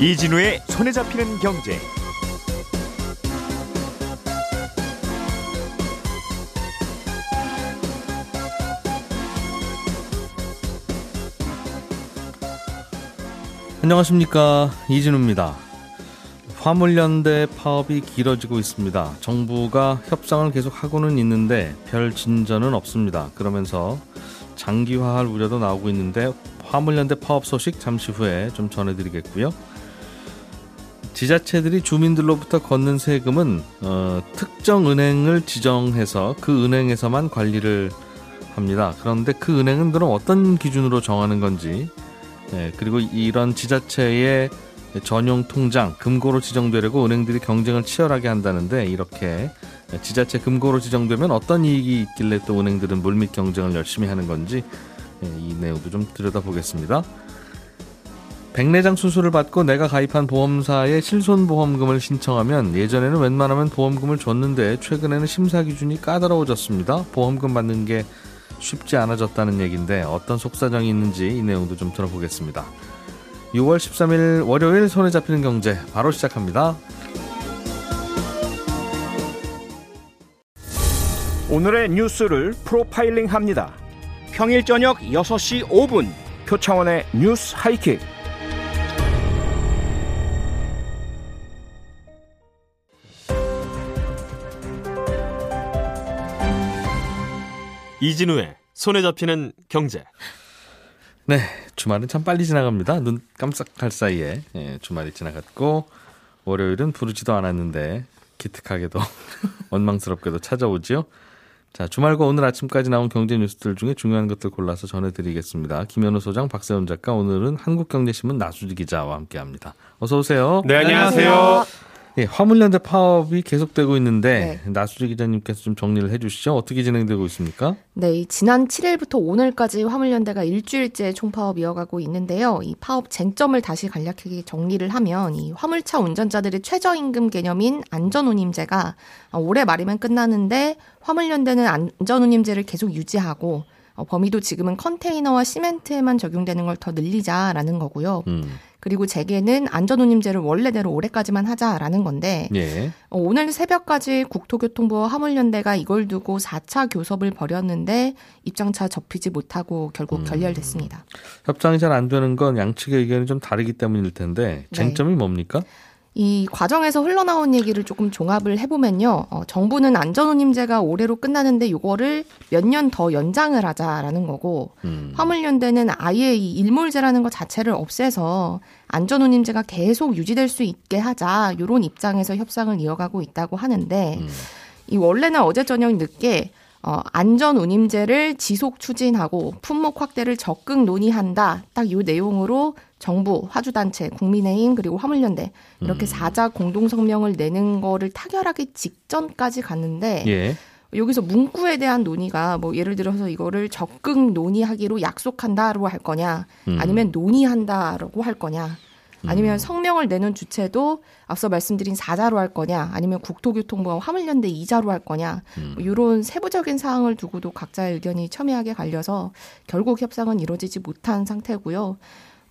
이진우의 손에 잡히는 경제. 안녕하십니까 이진우입니다. 화물연대 파업이 길어지고 있습니다. 정부가 협상을 계속 하고는 있는데 별 진전은 없습니다. 그러면서 장기화할 우려도 나오고 있는데 화물연대 파업 소식 잠시 후에 좀 전해드리겠고요. 지자체들이 주민들로부터 걷는 세금은 어, 특정 은행을 지정해서 그 은행에서만 관리를 합니다. 그런데 그 은행은 그럼 어떤 기준으로 정하는 건지 네, 그리고 이런 지자체의 전용 통장 금고로 지정되려고 은행들이 경쟁을 치열하게 한다는데 이렇게 지자체 금고로 지정되면 어떤 이익이 있길래 또 은행들은 물밑 경쟁을 열심히 하는 건지 네, 이 내용도 좀 들여다보겠습니다. 백내장 수술을 받고 내가 가입한 보험사에 실손보험금을 신청하면 예전에는 웬만하면 보험금을 줬는데 최근에는 심사 기준이 까다로워졌습니다. 보험금 받는 게 쉽지 않아졌다는 얘기인데 어떤 속사정이 있는지 이 내용도 좀 들어보겠습니다. 6월 13일 월요일 손에 잡히는 경제 바로 시작합니다. 오늘의 뉴스를 프로파일링 합니다. 평일 저녁 6시 5분 표창원의 뉴스 하이킥. 이진우의 손에 잡히는 경제. 네, 주말은 참 빨리 지나갑니다. 눈 깜짝할 사이에 예, 주말이 지나갔고 월요일은 부르지도 않았는데 기특하게도 원망스럽게도 찾아오지요. 자, 주말과 오늘 아침까지 나온 경제 뉴스들 중에 중요한 것들 골라서 전해드리겠습니다. 김현우 소장, 박세훈 작가, 오늘은 한국경제신문 나수지 기자와 함께합니다. 어서 오세요. 네, 안녕하세요. 예, 화물연대 파업이 계속되고 있는데 네. 나수지 기자님께서 좀 정리를 해주시죠. 어떻게 진행되고 있습니까? 네, 지난 7일부터 오늘까지 화물연대가 일주일째 총파업 이어가고 있는데요. 이 파업 쟁점을 다시 간략하게 정리를 하면 이 화물차 운전자들의 최저임금 개념인 안전운임제가 올해 말이면 끝나는데 화물연대는 안전운임제를 계속 유지하고 어, 범위도 지금은 컨테이너와 시멘트에만 적용되는 걸 더 늘리자라는 거고요. 음. 그리고 재개는 안전운임제를 원래대로 올해까지만 하자라는 건데 예. 어, 오늘 새벽까지 국토교통부와 화물연대가 이걸 두고 4차 교섭을 벌였는데 입장차 접히지 못하고 결국 음. 결렬됐습니다. 협상이 잘 안 되는 건 양측의 의견이 좀 다르기 때문일 텐데 네. 쟁점이 네. 뭡니까? 이 과정에서 흘러나온 얘기를 조금 종합을 해보면요. 어, 정부는 안전운임제가 올해로 끝나는데 이거를 몇 년 더 연장을 하자라는 거고 음. 화물연대는 아예 이 일몰제라는 것 자체를 없애서 안전운임제가 계속 유지될 수 있게 하자 이런 입장에서 협상을 이어가고 있다고 하는데 음. 이 원래는 어제 저녁 늦게 어, 안전 운임제를 지속 추진하고 품목 확대를 적극 논의한다. 딱 이 내용으로 정부, 화주단체, 국민의힘 그리고 화물연대 이렇게 음. 사자 공동 성명을 내는 거를 타결하기 직전까지 갔는데 예. 여기서 문구에 대한 논의가 뭐 예를 들어서 이거를 적극 논의하기로 약속한다로 할 거냐 음. 아니면 논의한다라고 할 거냐 아니면 음. 성명을 내는 주체도 앞서 말씀드린 사자로 할 거냐, 아니면 국토교통부와 화물연대 이자로 할 거냐, 음. 뭐 이런 세부적인 사항을 두고도 각자의 의견이 첨예하게 갈려서 결국 협상은 이루어지지 못한 상태고요.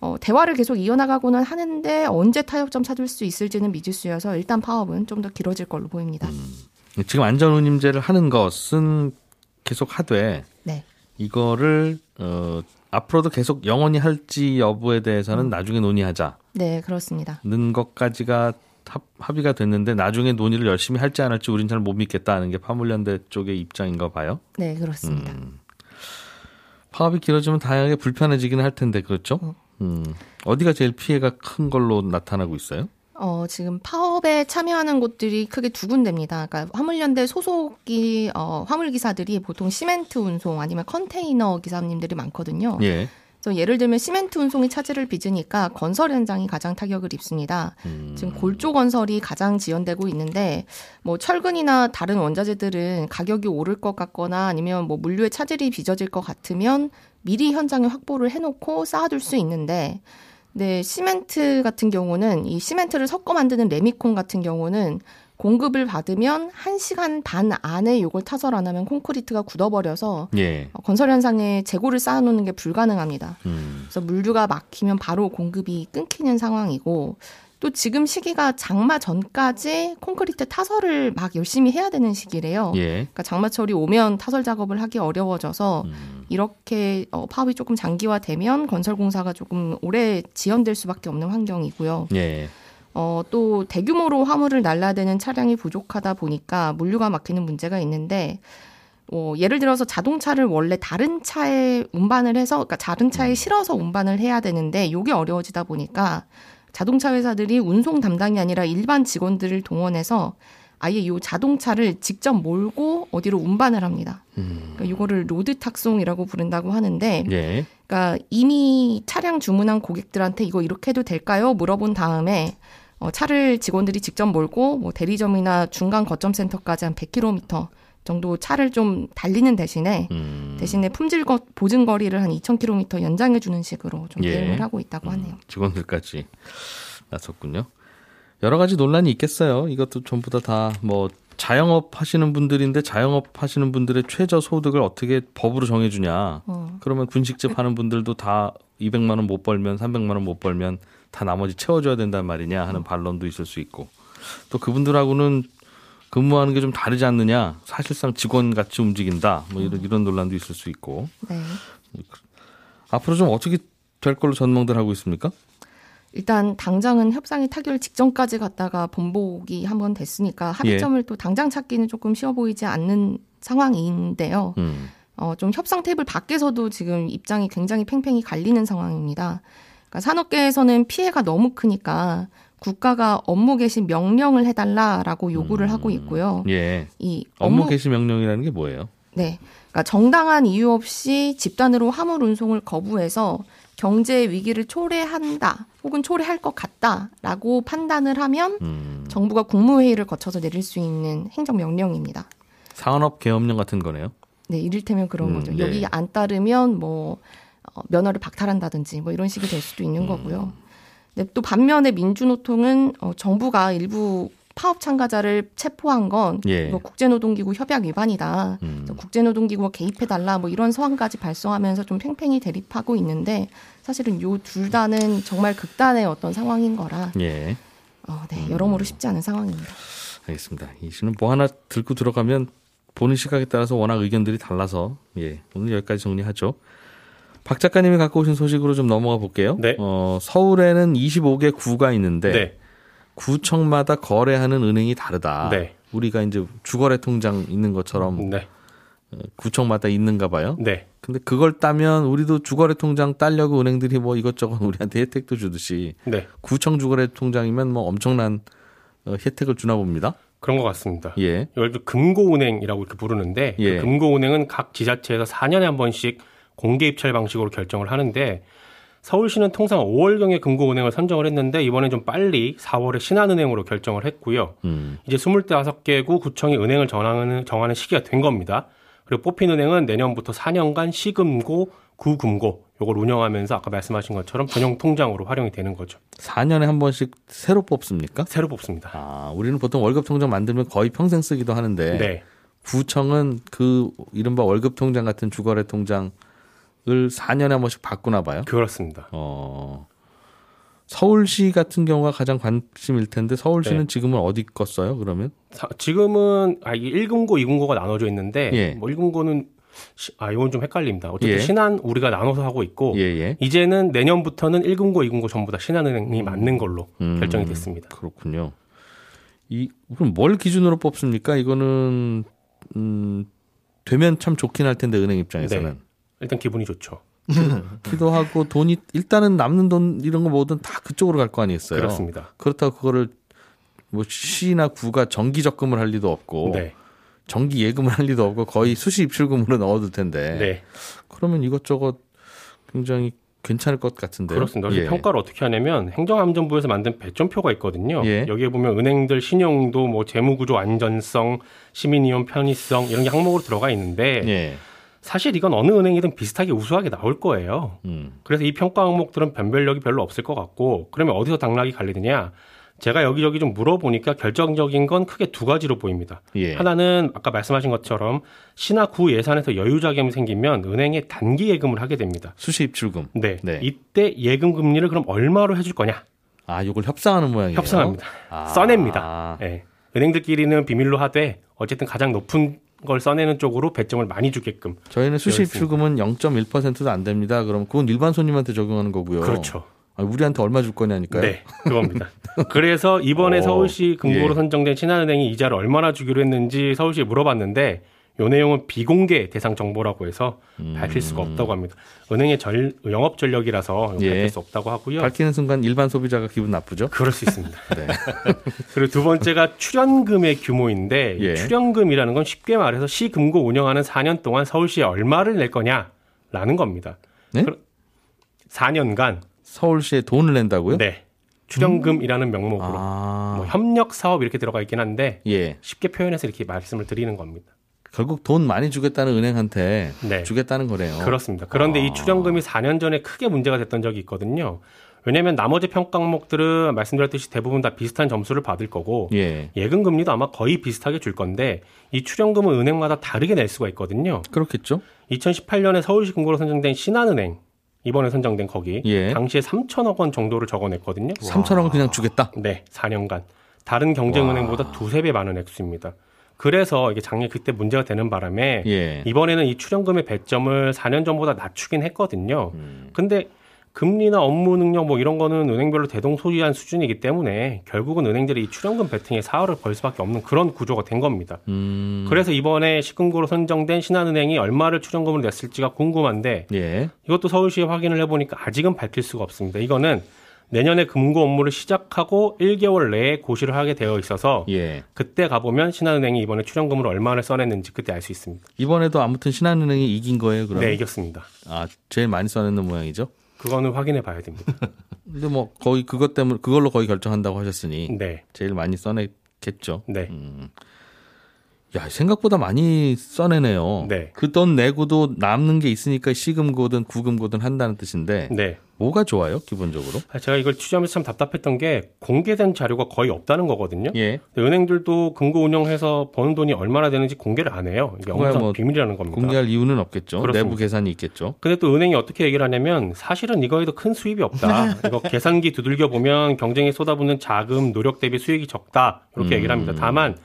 어, 대화를 계속 이어나가고는 하는데 언제 타협점 찾을 수 있을지는 미지수여서 일단 파업은 좀 더 길어질 걸로 보입니다. 음. 지금 안전운임제를 하는 것은 계속 하되 네. 이거를 어, 앞으로도 계속 영원히 할지 여부에 대해서는 음. 나중에 논의하자. 네, 그렇습니다. 는 것까지가 합, 의가 됐는데 나중에 논의를 열심히 할지 안 할지 우린 잘 못 믿겠다는 게 파물연대 쪽의 입장인가 봐요. 네, 그렇습니다. 음. 파업이 길어지면 다양하게 불편해지기는 할 텐데 그렇죠? 어. 음. 어디가 제일 피해가 큰 걸로 나타나고 있어요? 어, 지금 파업에 참여하는 곳들이 크게 두 군데입니다. 그러니까 화물연대 소속이 어, 화물 기사들이 보통 시멘트 운송 아니면 컨테이너 기사님들이 많거든요. 예. 그래서 예를 들면 시멘트 운송이 차질을 빚으니까 건설 현장이 가장 타격을 입습니다. 음. 지금 골조 건설이 가장 지연되고 있는데 뭐 철근이나 다른 원자재들은 가격이 오를 것 같거나 아니면 뭐 물류의 차질이 빚어질 것 같으면 미리 현장에 확보를 해놓고 쌓아둘 수 있는데 네, 시멘트 같은 경우는 이 시멘트를 섞어 만드는 레미콘 같은 경우는 공급을 받으면 1시간 반 안에 요걸 타설 안 하면 콘크리트가 굳어버려서 예. 어, 건설 현장에 재고를 쌓아놓는 게 불가능합니다. 음. 그래서 물류가 막히면 바로 공급이 끊기는 상황이고 또 지금 시기가 장마 전까지 콘크리트 타설을 막 열심히 해야 되는 시기래요. 예. 그러니까 장마철이 오면 타설 작업을 하기 어려워져서 음. 이렇게 어, 파업이 조금 장기화되면 건설 공사가 조금 오래 지연될 수밖에 없는 환경이고요. 예. 어, 또 대규모로 화물을 날라대는 차량이 부족하다 보니까 물류가 막히는 문제가 있는데 어, 예를 들어서 자동차를 원래 다른 차에 운반을 해서 그러니까 다른 차에 실어서 운반을 해야 되는데 이게 어려워지다 보니까 자동차 회사들이 운송 담당이 아니라 일반 직원들을 동원해서 아예 이 자동차를 직접 몰고 어디로 운반을 합니다. 음. 그러니까 이거를 로드 탁송이라고 부른다고 하는데 예. 그러니까 이미 차량 주문한 고객들한테 이거 이렇게 해도 될까요? 물어본 다음에 어, 차를 직원들이 직접 몰고 뭐 대리점이나 중간 거점 센터까지 한 100km 정도 차를 좀 달리는 대신에 음. 대신에 품질 거, 보증 거리를 한 2,000km 연장해 주는 식으로 좀 예. 대응을 하고 있다고 하네요. 직원들까지 나섰군요. 여러 가지 논란이 있겠어요. 이것도 전부 다 다 뭐 자영업 하시는 분들인데 자영업 하시는 분들의 최저 소득을 어떻게 법으로 정해주냐. 어. 그러면 분식집 하는 분들도 다 200만 원 못 벌면 300만 원 못 벌면 다 나머지 채워줘야 된단 말이냐 하는 반론도 있을 수 있고 또 그분들하고는 근무하는 게 좀 다르지 않느냐 사실상 직원 같이 움직인다 뭐 이런 이런 논란도 있을 수 있고 네. 앞으로 좀 어떻게 될 걸로 전망들 하고 있습니까? 일단 당장은 협상이 타결 직전까지 갔다가 본복이 한 번 됐으니까 합의점을 또 당장 찾기는 조금 쉬워 보이지 않는 상황인데요. 음. 어, 좀 협상 테이블 밖에서도 지금 입장이 굉장히 팽팽히 갈리는 상황입니다. 그러니까 산업계에서는 피해가 너무 크니까 국가가 업무 개시 명령을 해달라라고 요구를 하고 있고요. 예. 이 업무 개시 명령이라는 게 뭐예요? 네. 그러니까 정당한 이유 없이 집단으로 화물 운송을 거부해서 경제 위기를 초래한다 혹은 초래할 것 같다라고 판단을 하면 음. 정부가 국무회의를 거쳐서 내릴 수 있는 행정명령입니다. 산업 계엄령 같은 거네요. 네, 이를테면 그런 음, 거죠. 네. 여기 안 따르면 뭐 어, 면허를 박탈한다든지 뭐 이런 식이 될 수도 있는 음. 거고요. 근데 또 반면에 민주노총은 어, 정부가 일부 파업 참가자를 체포한 건 예. 이거 국제노동기구 협약 위반이다. 음. 국제노동기구가 개입해달라 뭐 이런 서한까지 발송하면서 좀 팽팽히 대립하고 있는데 사실은 요 둘 다는 정말 극단의 어떤 상황인 거라 예. 어, 네, 여러모로 쉽지 않은 상황입니다. 알겠습니다. 이 씨는 뭐 하나 들고 들어가면 보는 시각에 따라서 워낙 의견들이 달라서 예 오늘 여기까지 정리하죠. 박 작가님이 갖고 오신 소식으로 좀 넘어가 볼게요. 네. 어, 서울에는 25개 구가 있는데 네. 구청마다 거래하는 은행이 다르다. 네. 우리가 이제 주거래 통장 있는 것처럼 네. 구청마다 있는가 봐요. 네. 근데 그걸 따면 우리도 주거래 통장 따려고 은행들이 뭐 이것저것 우리한테 혜택도 주듯이 네. 구청 주거래 통장이면 뭐 엄청난 어, 혜택을 주나 봅니다. 그런 것 같습니다. 예. 이걸 또 금고은행이라고 이렇게 부르는데 예. 그 금고은행은 각 지자체에서 4년에 한 번씩 공개 입찰 방식으로 결정을 하는데 서울시는 통상 5월경에 금고은행을 선정을 했는데 이번엔 좀 빨리 4월에 신한은행으로 결정을 했고요. 음. 이제 25개 구 구청이 은행을 정하는, 정하는 시기가 된 겁니다. 그리고 뽑힌 은행은 내년부터 4년간 시금고, 구금고 요걸 운영하면서 아까 말씀하신 것처럼 전용 통장으로 활용이 되는 거죠. 4년에 한 번씩 새로 뽑습니까? 새로 뽑습니다. 아, 우리는 보통 월급 통장 만들면 거의 평생 쓰기도 하는데 네. 구청은 그 이른바 월급 통장 같은 주거래 통장 을 4년에 한 번씩 바꾸나 봐요. 그렇습니다. 어. 서울시 같은 경우가 가장 관심일 텐데 서울시는 네. 지금은 어디 거 써요? 그러면? 사- 지금은 아 이게 1금고, 2금고가 나눠져 있는데 예. 뭐 1금고는 시- 아 이건 좀 헷갈립니다. 어쨌든 예. 신한 우리가 나눠서 하고 있고 예, 예. 이제는 내년부터는 1금고, 2금고 전부 다 신한은행이 맞는 걸로 음, 결정이 됐습니다. 그렇군요. 이 그럼 뭘 기준으로 뽑습니까? 이거는 음 되면 참 좋긴 할 텐데 은행 입장에서는 네. 일단 기분이 좋죠. 기도 하고 돈이 일단은 남는 돈 이런 거 뭐든 다 그쪽으로 갈 거 아니겠어요. 그렇습니다. 그렇다고 그거를 뭐 시나 구가 정기 적금을 할 리도 없고 네. 정기 예금을 할 리도 없고 거의 수시 입출금으로 넣어둘 텐데 네. 그러면 이것저것 굉장히 괜찮을 것 같은데요. 그렇습니다. 예. 평가를 어떻게 하냐면 행정안전부에서 만든 배점표가 있거든요. 예. 여기에 보면 은행들 신용도 뭐 재무구조 안전성, 시민이용 편의성 이런 게 항목으로 들어가 있는데 예. 사실 이건 어느 은행이든 비슷하게 우수하게 나올 거예요. 음. 그래서 이 평가 항목들은 변별력이 별로 없을 것 같고 그러면 어디서 당락이 갈리느냐? 제가 여기저기 좀 물어보니까 결정적인 건 크게 두 가지로 보입니다. 예. 하나는 아까 말씀하신 것처럼 시나 구 예산에서 여유 자금이 생기면 은행에 단기 예금을 하게 됩니다. 수시 입출금. 네. 네. 이때 예금 금리를 그럼 얼마로 해줄 거냐? 아, 이걸 협상하는 모양이에요. 협상합니다. 아. 써냅니다. 예. 은행들끼리는 비밀로 하되 어쨌든 가장 높은 걸 써내는 쪽으로 배점을 많이 주게끔. 저희는 수시. 입출금은 0.1%도 안 됩니다. 그럼 그건 일반 손님한테 적용하는 거고요. 그렇죠. 아, 우리한테 얼마 줄 거냐니까요. 네, 그겁니다. 그래서 이번에 어, 서울시 금고로 예. 선정된 신한은행이 이자를 얼마나 주기로 했는지 서울시에 물어봤는데 요 내용은 비공개 대상 정보라고 해서 밝힐 수가 없다고 합니다. 은행의 전, 영업 전력이라서 예. 밝힐 수 없다고 하고요. 밝히는 순간 일반 소비자가 기분 나쁘죠? 그럴 수 있습니다. 네. 그리고 두 번째가 출연금의 규모인데 이 예. 출연금이라는 건 쉽게 말해서 시 금고 운영하는 4년 동안 서울시에 얼마를 낼 거냐라는 겁니다. 네? 그러- 4년간 서울시에 돈을 낸다고요? 네 출연금이라는 명목으로 아. 뭐 협력 사업 이렇게 들어가 있긴 한데 예. 쉽게 표현해서 이렇게 말씀을 드리는 겁니다. 결국 돈 많이 주겠다는 은행한테 네. 주겠다는 거네요. 그렇습니다. 그런데 아. 이 출연금이 4년 전에 크게 문제가 됐던 적이 있거든요. 왜냐하면 나머지 평가 항목들은 말씀드렸듯이 대부분 다 비슷한 점수를 받을 거고 예. 예금 금리도 아마 거의 비슷하게 줄 건데 이 출연금은 은행마다 다르게 낼 수가 있거든요. 그렇겠죠? 2018년에 서울시 금고로 선정된 신한은행 이번에 선정된 거기 예. 당시에 3천억 원 정도를 적어냈거든요. 3천억은 그냥 주겠다. 네, 4년간 다른 경쟁은행보다 두세 배 많은 액수입니다. 그래서 이게 작년 그때 문제가 되는 바람에 예. 이번에는 이 출연금의 배점을 4년 전보다 낮추긴 했거든요. 음. 근데 금리나 업무 능력 뭐 이런 거는 은행별로 대동소이한 수준이기 때문에 결국은 은행들이 이 출연금 베팅에 사활을 걸 수밖에 없는 그런 구조가 된 겁니다. 음. 그래서 이번에 시금고로 선정된 신한은행이 얼마를 출연금을 냈을지가 궁금한데 예. 이것도 서울시에 확인을 해보니까 아직은 밝힐 수가 없습니다. 이거는 내년에 금고 업무를 시작하고 1개월 내에 고시를 하게 되어 있어서 예. 그때 가보면 신한은행이 이번에 출연금을 얼마를 써냈는지 그때 알 수 있습니다. 이번에도 아무튼 신한은행이 이긴 거예요, 그럼? 네, 이겼습니다. 아, 제일 많이 써내는 모양이죠? 그거는 확인해 봐야 됩니다. 근데 뭐 거의 그것 때문에 그걸로 거의 결정한다고 하셨으니 네, 제일 많이 써냈겠죠. 네, 음. 야, 생각보다 많이 써내네요. 네. 그 돈 내고도 남는 게 있으니까 시금고든 구금고든 한다는 뜻인데 네. 뭐가 좋아요, 기본적으로? 아, 제가 이걸 취재하면서 참 답답했던 게 공개된 자료가 거의 없다는 거거든요. 예. 은행들도 금고 운영해서 버는 돈이 얼마나 되는지 공개를 안 해요. 이게 영상 뭐 비밀이라는 겁니다. 공개할 이유는 없겠죠. 그렇습니다. 내부 계산이 있겠죠. 근데 또 은행이 어떻게 얘기를 하냐면 사실은 이거에도 큰 수입이 없다. 이거 계산기 두들겨 보면 경쟁에 쏟아붓는 자금 노력 대비 수익이 적다. 이렇게 음. 얘기를 합니다. 다만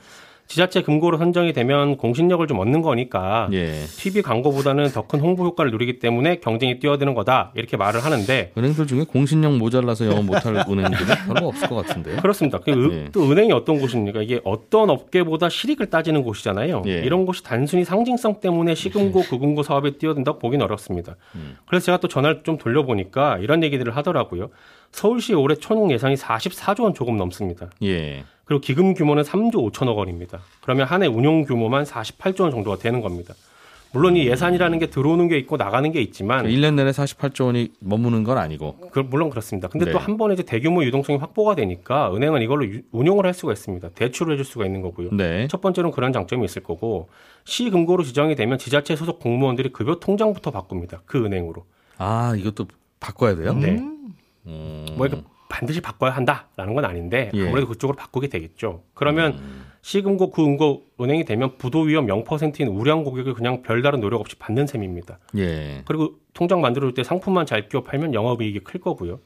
지자체 금고로 선정이 되면 공신력을 좀 얻는 거니까 예. TV 광고보다는 더 큰 홍보 효과를 누리기 때문에 경쟁이 뛰어드는 거다. 이렇게 말을 하는데 은행들 중에 공신력 모자라서 영업 못할 은행들은 별로 없을 것 같은데. 그렇습니다. 그 은- 예. 또 은행이 어떤 곳입니까? 이게 어떤 업계보다 실익을 따지는 곳이잖아요. 예. 이런 곳이 단순히 상징성 때문에 시금고, 구금고 사업에 뛰어든다고 보긴 어렵습니다. 음. 그래서 제가 또 전화를 좀 돌려보니까 이런 얘기들을 하더라고요. 서울시 올해 총 예산이 44조 원 조금 넘습니다. 예. 그리고 기금 규모는 3조 5천억 원입니다. 그러면 한 해 운용 규모만 48조 원 정도가 되는 겁니다. 물론 이 예산이라는 게 들어오는 게 있고 나가는 게 있지만 1년 내내 48조 원이 머무는 건 아니고. 그, 물론 그렇습니다. 근데 네. 또한 번에 이제 대규모 유동성이 확보가 되니까 은행은 이걸로 유- 운용을 할 수가 있습니다. 대출을 해줄 수가 있는 거고요. 네. 첫 번째로는 그런 장점이 있을 거고 시 금고로 지정이 되면 지자체 소속 공무원들이 급여 통장부터 바꿉니다. 그 은행으로. 아, 이것도 바꿔야 돼요? 네. 음. 뭐 이거 반드시 바꿔야 한다라는 건 아닌데 예. 아무래도 그쪽으로 바꾸게 되겠죠. 그러면 음. 시금고 구금고 은행이 되면 부도 위험 0%인 우량 고객을 그냥 별다른 노력 없이 받는 셈입니다. 예. 그리고 통장 만들어줄 때 상품만 잘 끼워 팔면 영업이익이 클 거고요.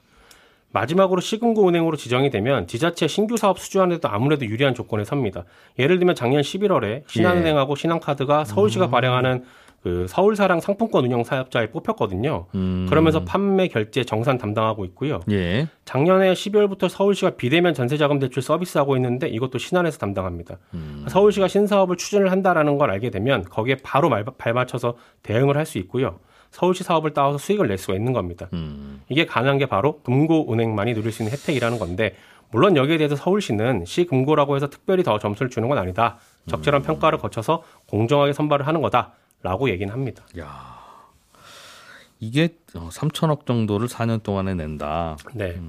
마지막으로 시금고 은행으로 지정이 되면 지자체 신규 사업 수주하는데도 아무래도 유리한 조건에 섭니다. 예를 들면 작년 11월에 신한은행하고 신한카드가 서울시가 발행하는 그 서울사랑 상품권 운영 사업자에 뽑혔거든요. 음. 그러면서 판매 결제 정산 담당하고 있고요. 예. 작년에 12월부터 서울시가 비대면 전세자금 대출 서비스하고 있는데 이것도 신한에서 담당합니다. 서울시가 신사업을 추진을 한다라는 걸 알게 되면 거기에 바로 말, 발맞춰서 대응을 할 수 있고요. 서울시 사업을 따와서 수익을 낼 수가 있는 겁니다. 음. 이게 가능한 게 바로 금고은행만이 누릴 수 있는 혜택이라는 건데 물론 여기에 대해서 서울시는 시금고라고 해서 특별히 더 점수를 주는 건 아니다. 적절한 평가를 거쳐서 공정하게 선발을 하는 거다 라고 얘기는 합니다. 야. 이게 3천억 정도를 4년 동안에 낸다. 네.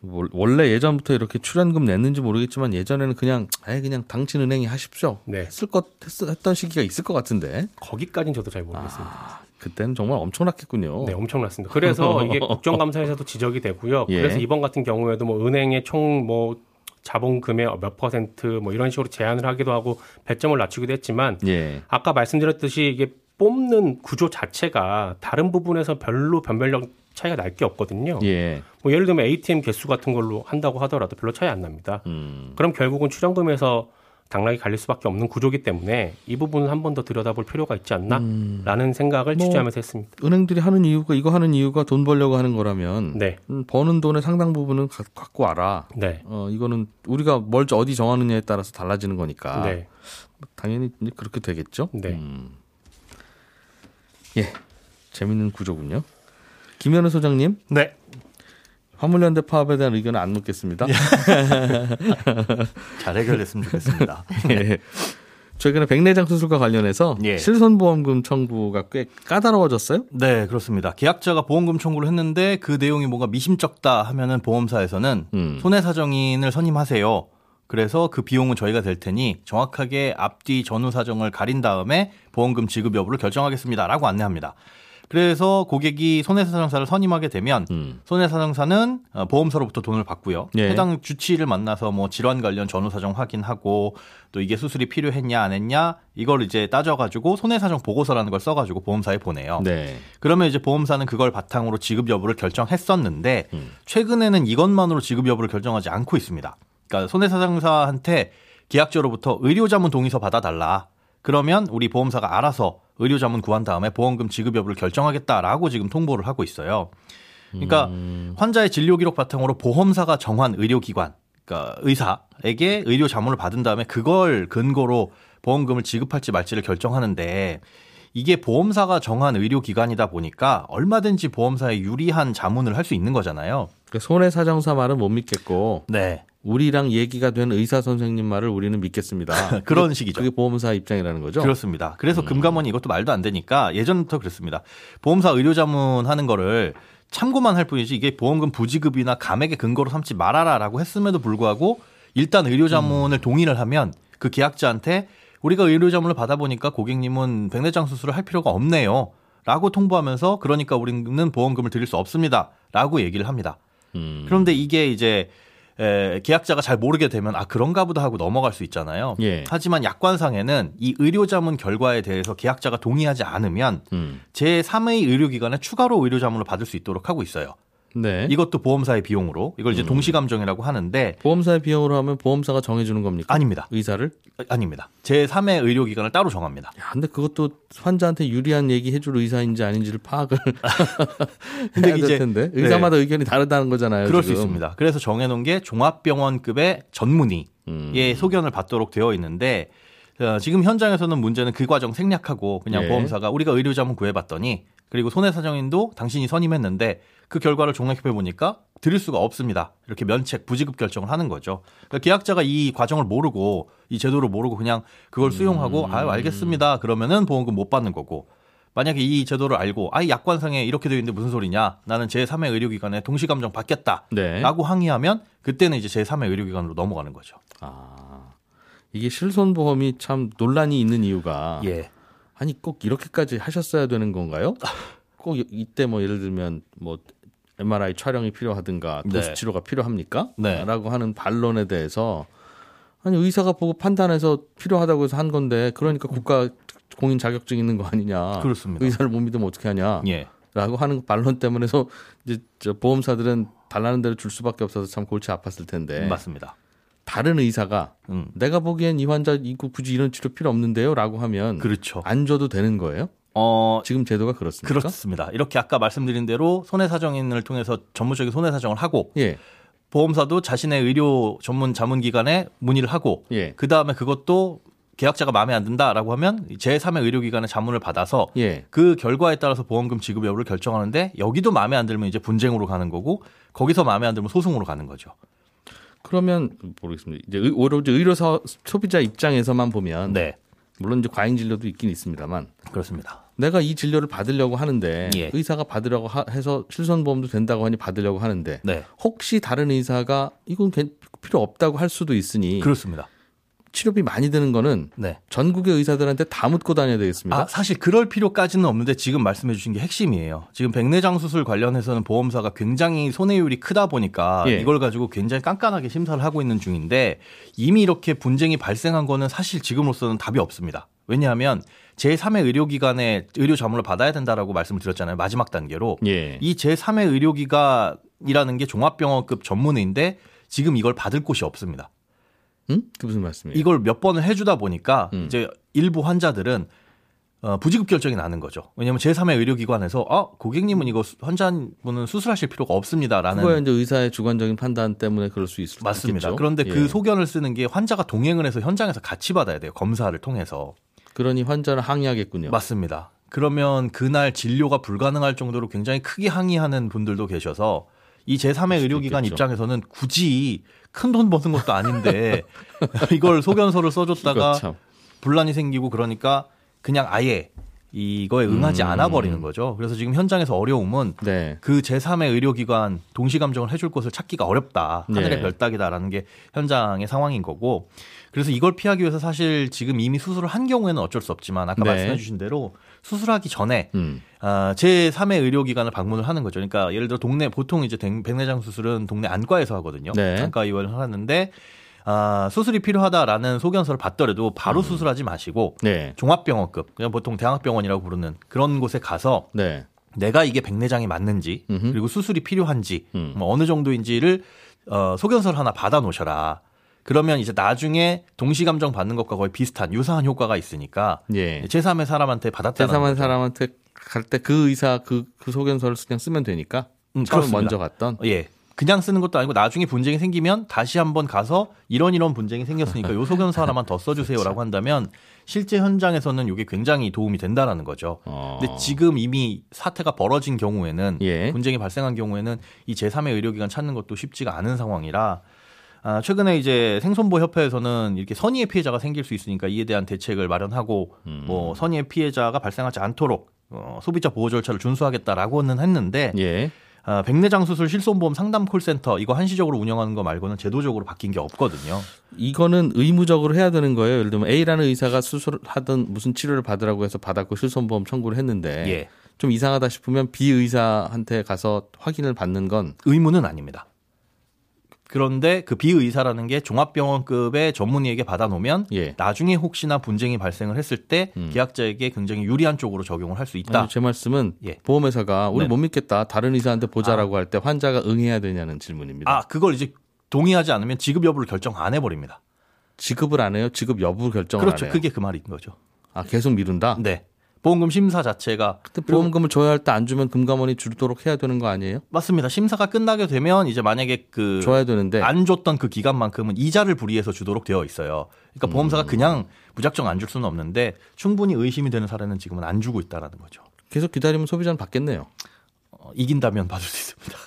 월- 원래 예전부터 이렇게 출연금 냈는지 모르겠지만 예전에는 그냥 에 그냥 당신 은행이 하십시오. 네. 했을 것 했, 했던 시기가 있을 것 같은데. 거기까지는 저도 잘 모르겠습니다. 아, 그때는 정말 엄청났겠군요. 네, 엄청났습니다. 그래서 이게 국정감사에서도 지적이 되고요. 예. 그래서 이번 같은 경우에도 뭐 은행의 총뭐 자본금의 몇 퍼센트 뭐 이런 식으로 제한을 하기도 하고 배점을 낮추기도 했지만 예. 아까 말씀드렸듯이 이게 뽑는 구조 자체가 다른 부분에서 별로 변별력 차이가 날 게 없거든요. 예. 뭐 예를 들면 ATM 개수 같은 걸로 한다고 하더라도 별로 차이 안 납니다. 음. 그럼 결국은 출연금에서 당락이 갈릴 수밖에 없는 구조기 때문에 이 부분은 한번 더 들여다볼 필요가 있지 않나라는 생각을 뭐 취재하면서 했습니다. 은행들이 하는 이유가 이거 하는 이유가 돈 벌려고 하는 거라면 네, 음, 버는 돈의 상당 부분은 가- 갖고 와라. 네, 어 이거는 우리가 뭘 어디 정하느냐에 따라서 달라지는 거니까 네. 당연히 이제 그렇게 되겠죠. 네. 음. 예, 재밌는 구조군요. 김현우 소장님, 네. 화물연대 파업에 대한 의견은 안 묻겠습니다. 잘 해결됐으면 좋겠습니다. 예. 최근에 백내장 수술과 관련해서 예. 실손보험금 청구가 꽤 까다로워졌어요. 네, 그렇습니다. 계약자가 보험금 청구를 했는데 그 내용이 뭔가 미심쩍다 하면은 보험사에서는 음. 손해사정인을 선임하세요. 그래서 그 비용은 저희가 될 테니 정확하게 앞뒤 전후 사정을 가린 다음에 보험금 지급 여부를 결정하겠습니다라고 안내합니다. 그래서 고객이 손해사정사를 선임하게 되면 음. 손해사정사는 어, 보험사로부터 돈을 받고요. 예. 해당 주치의를 만나서 뭐 질환 관련 전후 사정 확인하고 또 이게 수술이 필요했냐 안 했냐 이걸 이제 따져가지고 손해사정 보고서라는 걸 써가지고 보험사에 보내요. 네. 그러면 이제 보험사는 그걸 바탕으로 지급 여부를 결정했었는데 음. 최근에는 이것만으로 지급 여부를 결정하지 않고 있습니다. 그러니까 손해사정사한테 계약자로부터 의료자문 동의서 받아달라. 그러면 우리 보험사가 알아서 의료 자문 구한 다음에 보험금 지급 여부를 결정하겠다라고 지금 통보를 하고 있어요. 그러니까 음. 환자의 진료 기록 바탕으로 보험사가 정한 의료기관, 그러니까 의사에게 의료 자문을 받은 다음에 그걸 근거로 보험금을 지급할지 말지를 결정하는데 이게 보험사가 정한 의료기관이다 보니까 얼마든지 보험사에 유리한 자문을 할 수 있는 거잖아요. 그 손해 사정사 말은 못 믿겠고 네. 우리랑 얘기가 된 의사 선생님 말을 우리는 믿겠습니다. 그런 그게- 식이죠. 그게 보험사 입장이라는 거죠. 그렇습니다. 그래서 음. 금감원이 이것도 말도 안 되니까 예전부터 그랬습니다. 보험사 의료자문 하는 거를 참고만 할 뿐이지 이게 보험금 부지급이나 감액의 근거로 삼지 말아라라고 했음에도 불구하고 일단 의료자문을 동의를 하면 그 계약자한테 우리가 의료자문을 받아보니까 고객님은 백내장 수술을 할 필요가 없네요. 라고 통보하면서 그러니까 우리는 보험금을 드릴 수 없습니다. 라고 얘기를 합니다. 음. 그런데 이게 이제 에, 계약자가 잘 모르게 되면 아 그런가 보다 하고 넘어갈 수 있잖아요. 예. 하지만 약관상에는 이 의료자문 결과에 대해서 계약자가 동의하지 않으면 음. 제3의 의료기관에 추가로 의료자문을 받을 수 있도록 하고 있어요. 네. 이것도 보험사의 비용으로 이걸 이제 음. 동시감정이라고 하는데 보험사의 비용으로 하면 보험사가 정해주는 겁니까? 아닙니다. 의사를? 아, 아닙니다. 제3의 의료기관을 따로 정합니다. 야, 근데 그것도 환자한테 유리한 얘기 해줄 의사인지 아닌지를 파악을 근데 해야 될 이제 텐데 의사마다 의견이 다르다는 거잖아요. 그럴 수 지금. 있습니다. 그래서 정해놓은 게 종합병원급의 전문의 음. 의 소견을 받도록 되어 있는데 어, 지금 현장에서는 문제는 그 과정 생략하고 그냥 예. 보험사가 우리가 의료자문 구해봤더니 그리고 손해사정인도 당신이 선임했는데 그 결과를 종합해 보니까 드릴 수가 없습니다. 이렇게 면책 부지급 결정을 하는 거죠. 그러니까 계약자가 이 과정을 모르고 이 제도를 모르고 그냥 그걸 수용하고 아유 알겠습니다. 그러면은 보험금 못 받는 거고 만약에 이 제도를 알고 아이 약관상에 이렇게 되어 있는데 무슨 소리냐 나는 제3의 의료기관에 동시감정 받겠다 네. 라고 항의하면 그때는 이제 제3의 의료기관으로 넘어가는 거죠. 아 이게 실손보험이 참 논란이 있는 이유가 예. 아니 꼭 이렇게까지 하셨어야 되는 건가요? 꼭 이- 이때 뭐 예를 들면 뭐 MRI 촬영이 필요하든가 네. 도수 치료가 필요합니까? 네. 라고 하는 반론에 대해서 아니 의사가 보고 판단해서 필요하다고 해서 한 건데 그러니까 국가 공인 자격증 있는 거 아니냐? 그렇습니다. 의사를 못 믿으면 어떻게 하냐? 예. 라고 하는 반론 때문에서 이제 저 보험사들은 달라는 대로 줄 수밖에 없어서 참 골치 아팠을 텐데 맞습니다. 다른 의사가 음. 내가 보기엔 이 환자 이거 굳이 이런 치료 필요 없는데요라고 하면 그렇죠. 안 줘도 되는 거예요? 어, 지금 제도가 그렇습니까? 그렇습니다. 이렇게 아까 말씀드린 대로 손해사정인을 통해서 전문적인 손해사정을 하고 예. 보험사도 자신의 의료 전문 자문기관에 문의를 하고 예. 그 다음에 그것도 계약자가 마음에 안 든다라고 하면 제3의 의료기관의 자문을 받아서 예. 그 결과에 따라서 보험금 지급 여부를 결정하는데 여기도 마음에 안 들면 이제 분쟁으로 가는 거고 거기서 마음에 안 들면 소송으로 가는 거죠. 그러면 모르겠습니다. 이제 의- 오로지 의료 사- 소비자 입장에서만 보면 네, 물론 이제 과잉 진료도 있긴 있습니다만 그렇습니다. 내가 이 진료를 받으려고 하는데 예. 의사가 받으려고 하- 해서 실손보험도 된다고 하니 받으려고 하는데 네, 혹시 다른 의사가 이건 괜- 필요 없다고 할 수도 있으니 그렇습니다. 치료비 많이 드는 거는 네. 전국의 의사들한테 다 묻고 다녀야 되겠습니다. 아, 사실 그럴 필요까지는 없는데 지금 말씀해 주신 게 핵심이에요. 지금 백내장 수술 관련해서는 보험사가 굉장히 손해율이 크다 보니까 예. 이걸 가지고 굉장히 깐깐하게 심사를 하고 있는 중인데 이미 이렇게 분쟁이 발생한 거는 사실 지금으로서는 답이 없습니다. 왜냐하면 제3의 의료기관에 의료 자문을 받아야 된다라고 말씀을 드렸잖아요. 마지막 단계로. 예. 이 제3의 의료기관이라는 게 종합병원급 전문의인데 지금 이걸 받을 곳이 없습니다. 응? 그 무슨 말씀이에요? 이걸 몇 번을 해주다 보니까 음. 이제 일부 환자들은 어, 부지급 결정이 나는 거죠. 왜냐하면 제3의 의료기관에서 아 고객님은 이거 수- 환자분은 수술하실 필요가 없습니다라는 그거야 이제 의사의 주관적인 판단 때문에 그럴 수 있을 수 맞습니다. 있겠죠. 그런데 예. 그 소견을 쓰는 게 환자가 동행을 해서 현장에서 같이 받아야 돼요. 검사를 통해서 그러니 환자는 항의하겠군요. 맞습니다. 그러면 그날 진료가 불가능할 정도로 굉장히 크게 항의하는 분들도 계셔서 이 제3의 의료기관 있겠죠. 입장에서는 굳이 큰 돈 버는 것도 아닌데 이걸 소견서를 써줬다가. 분란이 생기고 그러니까 그냥 아예 이거에 응하지 음. 않아 버리는 거죠. 그래서 지금 현장에서 어려움은 네. 그 제3의 의료기관 동시 감정을 해줄 곳을 찾기가 어렵다. 하늘의 네. 별따기다라는 게 현장의 상황인 거고. 그래서 이걸 피하기 위해서 사실 지금 이미 수술을 한 경우에는 어쩔 수 없지만 아까 네. 말씀해 주신 대로 수술하기 전에 음. 아, 제3의 의료기관을 방문을 하는 거죠. 그러니까 예를 들어 동네 보통 이제 백- 백내장 수술은 동네 안과에서 하거든요. 네. 안과 의원을 하는데 아, 수술이 필요하다라는 소견서를 받더라도 바로 음. 수술하지 마시고 네. 종합병원급 그냥 보통 대학병원이라고 부르는 그런 곳에 가서 네. 내가 이게 백내장이 맞는지 음흠. 그리고 수술이 필요한지 음. 뭐 어느 정도인지를 어, 소견서를 하나 받아 놓으셔라. 그러면 이제 나중에 동시 감정 받는 것과 거의 비슷한 유사한 효과가 있으니까 예. 제3의 사람한테 받았다는 제3한 거죠. 사람한테 갈 때 그 의사 그, 그 소견서를 그냥 쓰면 되니까 음, 처음. 먼저 갔던 예. 그냥 쓰는 것도 아니고 나중에 분쟁이 생기면 다시 한번 가서 이런 이런 분쟁이 생겼으니까 요 소견서 하나만 더 써주세요라고 한다면 실제 현장에서는 이게 굉장히 도움이 된다라는 거죠. 어. 근데 지금 이미 사태가 벌어진 경우에는 예. 분쟁이 발생한 경우에는 이 제3의 의료기관 찾는 것도 쉽지가 않은 상황이라 아, 최근에 이제 생손보 협회에서는 이렇게 선의의 피해자가 생길 수 있으니까 이에 대한 대책을 마련하고 음. 뭐 선의의 피해자가 발생하지 않도록 어, 소비자 보호 절차를 준수하겠다라고는 했는데 예. 아, 백내장 수술 실손보험 상담 콜센터 이거 한시적으로 운영하는 거 말고는 제도적으로 바뀐 게 없거든요. 이거는 의무적으로 해야 되는 거예요. 예를 들면 A라는 의사가 수술을 하든 무슨 치료를 받으라고 해서 받았고 실손보험 청구를 했는데 예. 좀 이상하다 싶으면 B 의사한테 가서 확인을 받는 건 의무는 아닙니다. 그런데 그 비의사라는 게 종합병원급의 전문의에게 받아놓으면 예. 나중에 혹시나 분쟁이 발생을 했을 때 음. 계약자에게 굉장히 유리한 쪽으로 적용을 할 수 있다. 아니, 제 말씀은 예. 보험회사가 우리 네. 못 믿겠다 다른 의사한테 보자라고 할때 환자가 응해야 되냐는 질문입니다. 아 그걸 이제 동의하지 않으면 지급 여부를 결정 안 해버립니다. 지급을 안 해요? 지급 여부 결정을 그렇죠. 안 해요? 그게 그 말인 거죠. 아 계속 미룬다? 네. 보험금 심사 자체가 근데 보험금을 줘야 할 때 안 주면 금감원이 주도록 해야 되는 거 아니에요? 맞습니다. 심사가 끝나게 되면 이제 만약에 그 줘야 되는데 안 줬던 그 기간만큼은 이자를 불이해서 주도록 되어 있어요. 그러니까 보험사가 그냥 무작정 안 줄 수는 없는데 충분히 의심이 되는 사례는 지금은 안 주고 있다라는 거죠. 계속 기다리면 소비자는 받겠네요. 어, 이긴다면 받을 수 있습니다.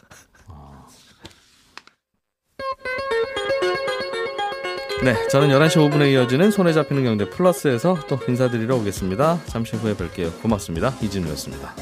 네, 저는 11시 5분에 이어지는 손에 잡히는 경제 플러스에서 또 인사드리러 오겠습니다. 잠시 후에 뵐게요. 고맙습니다. 이진우였습니다.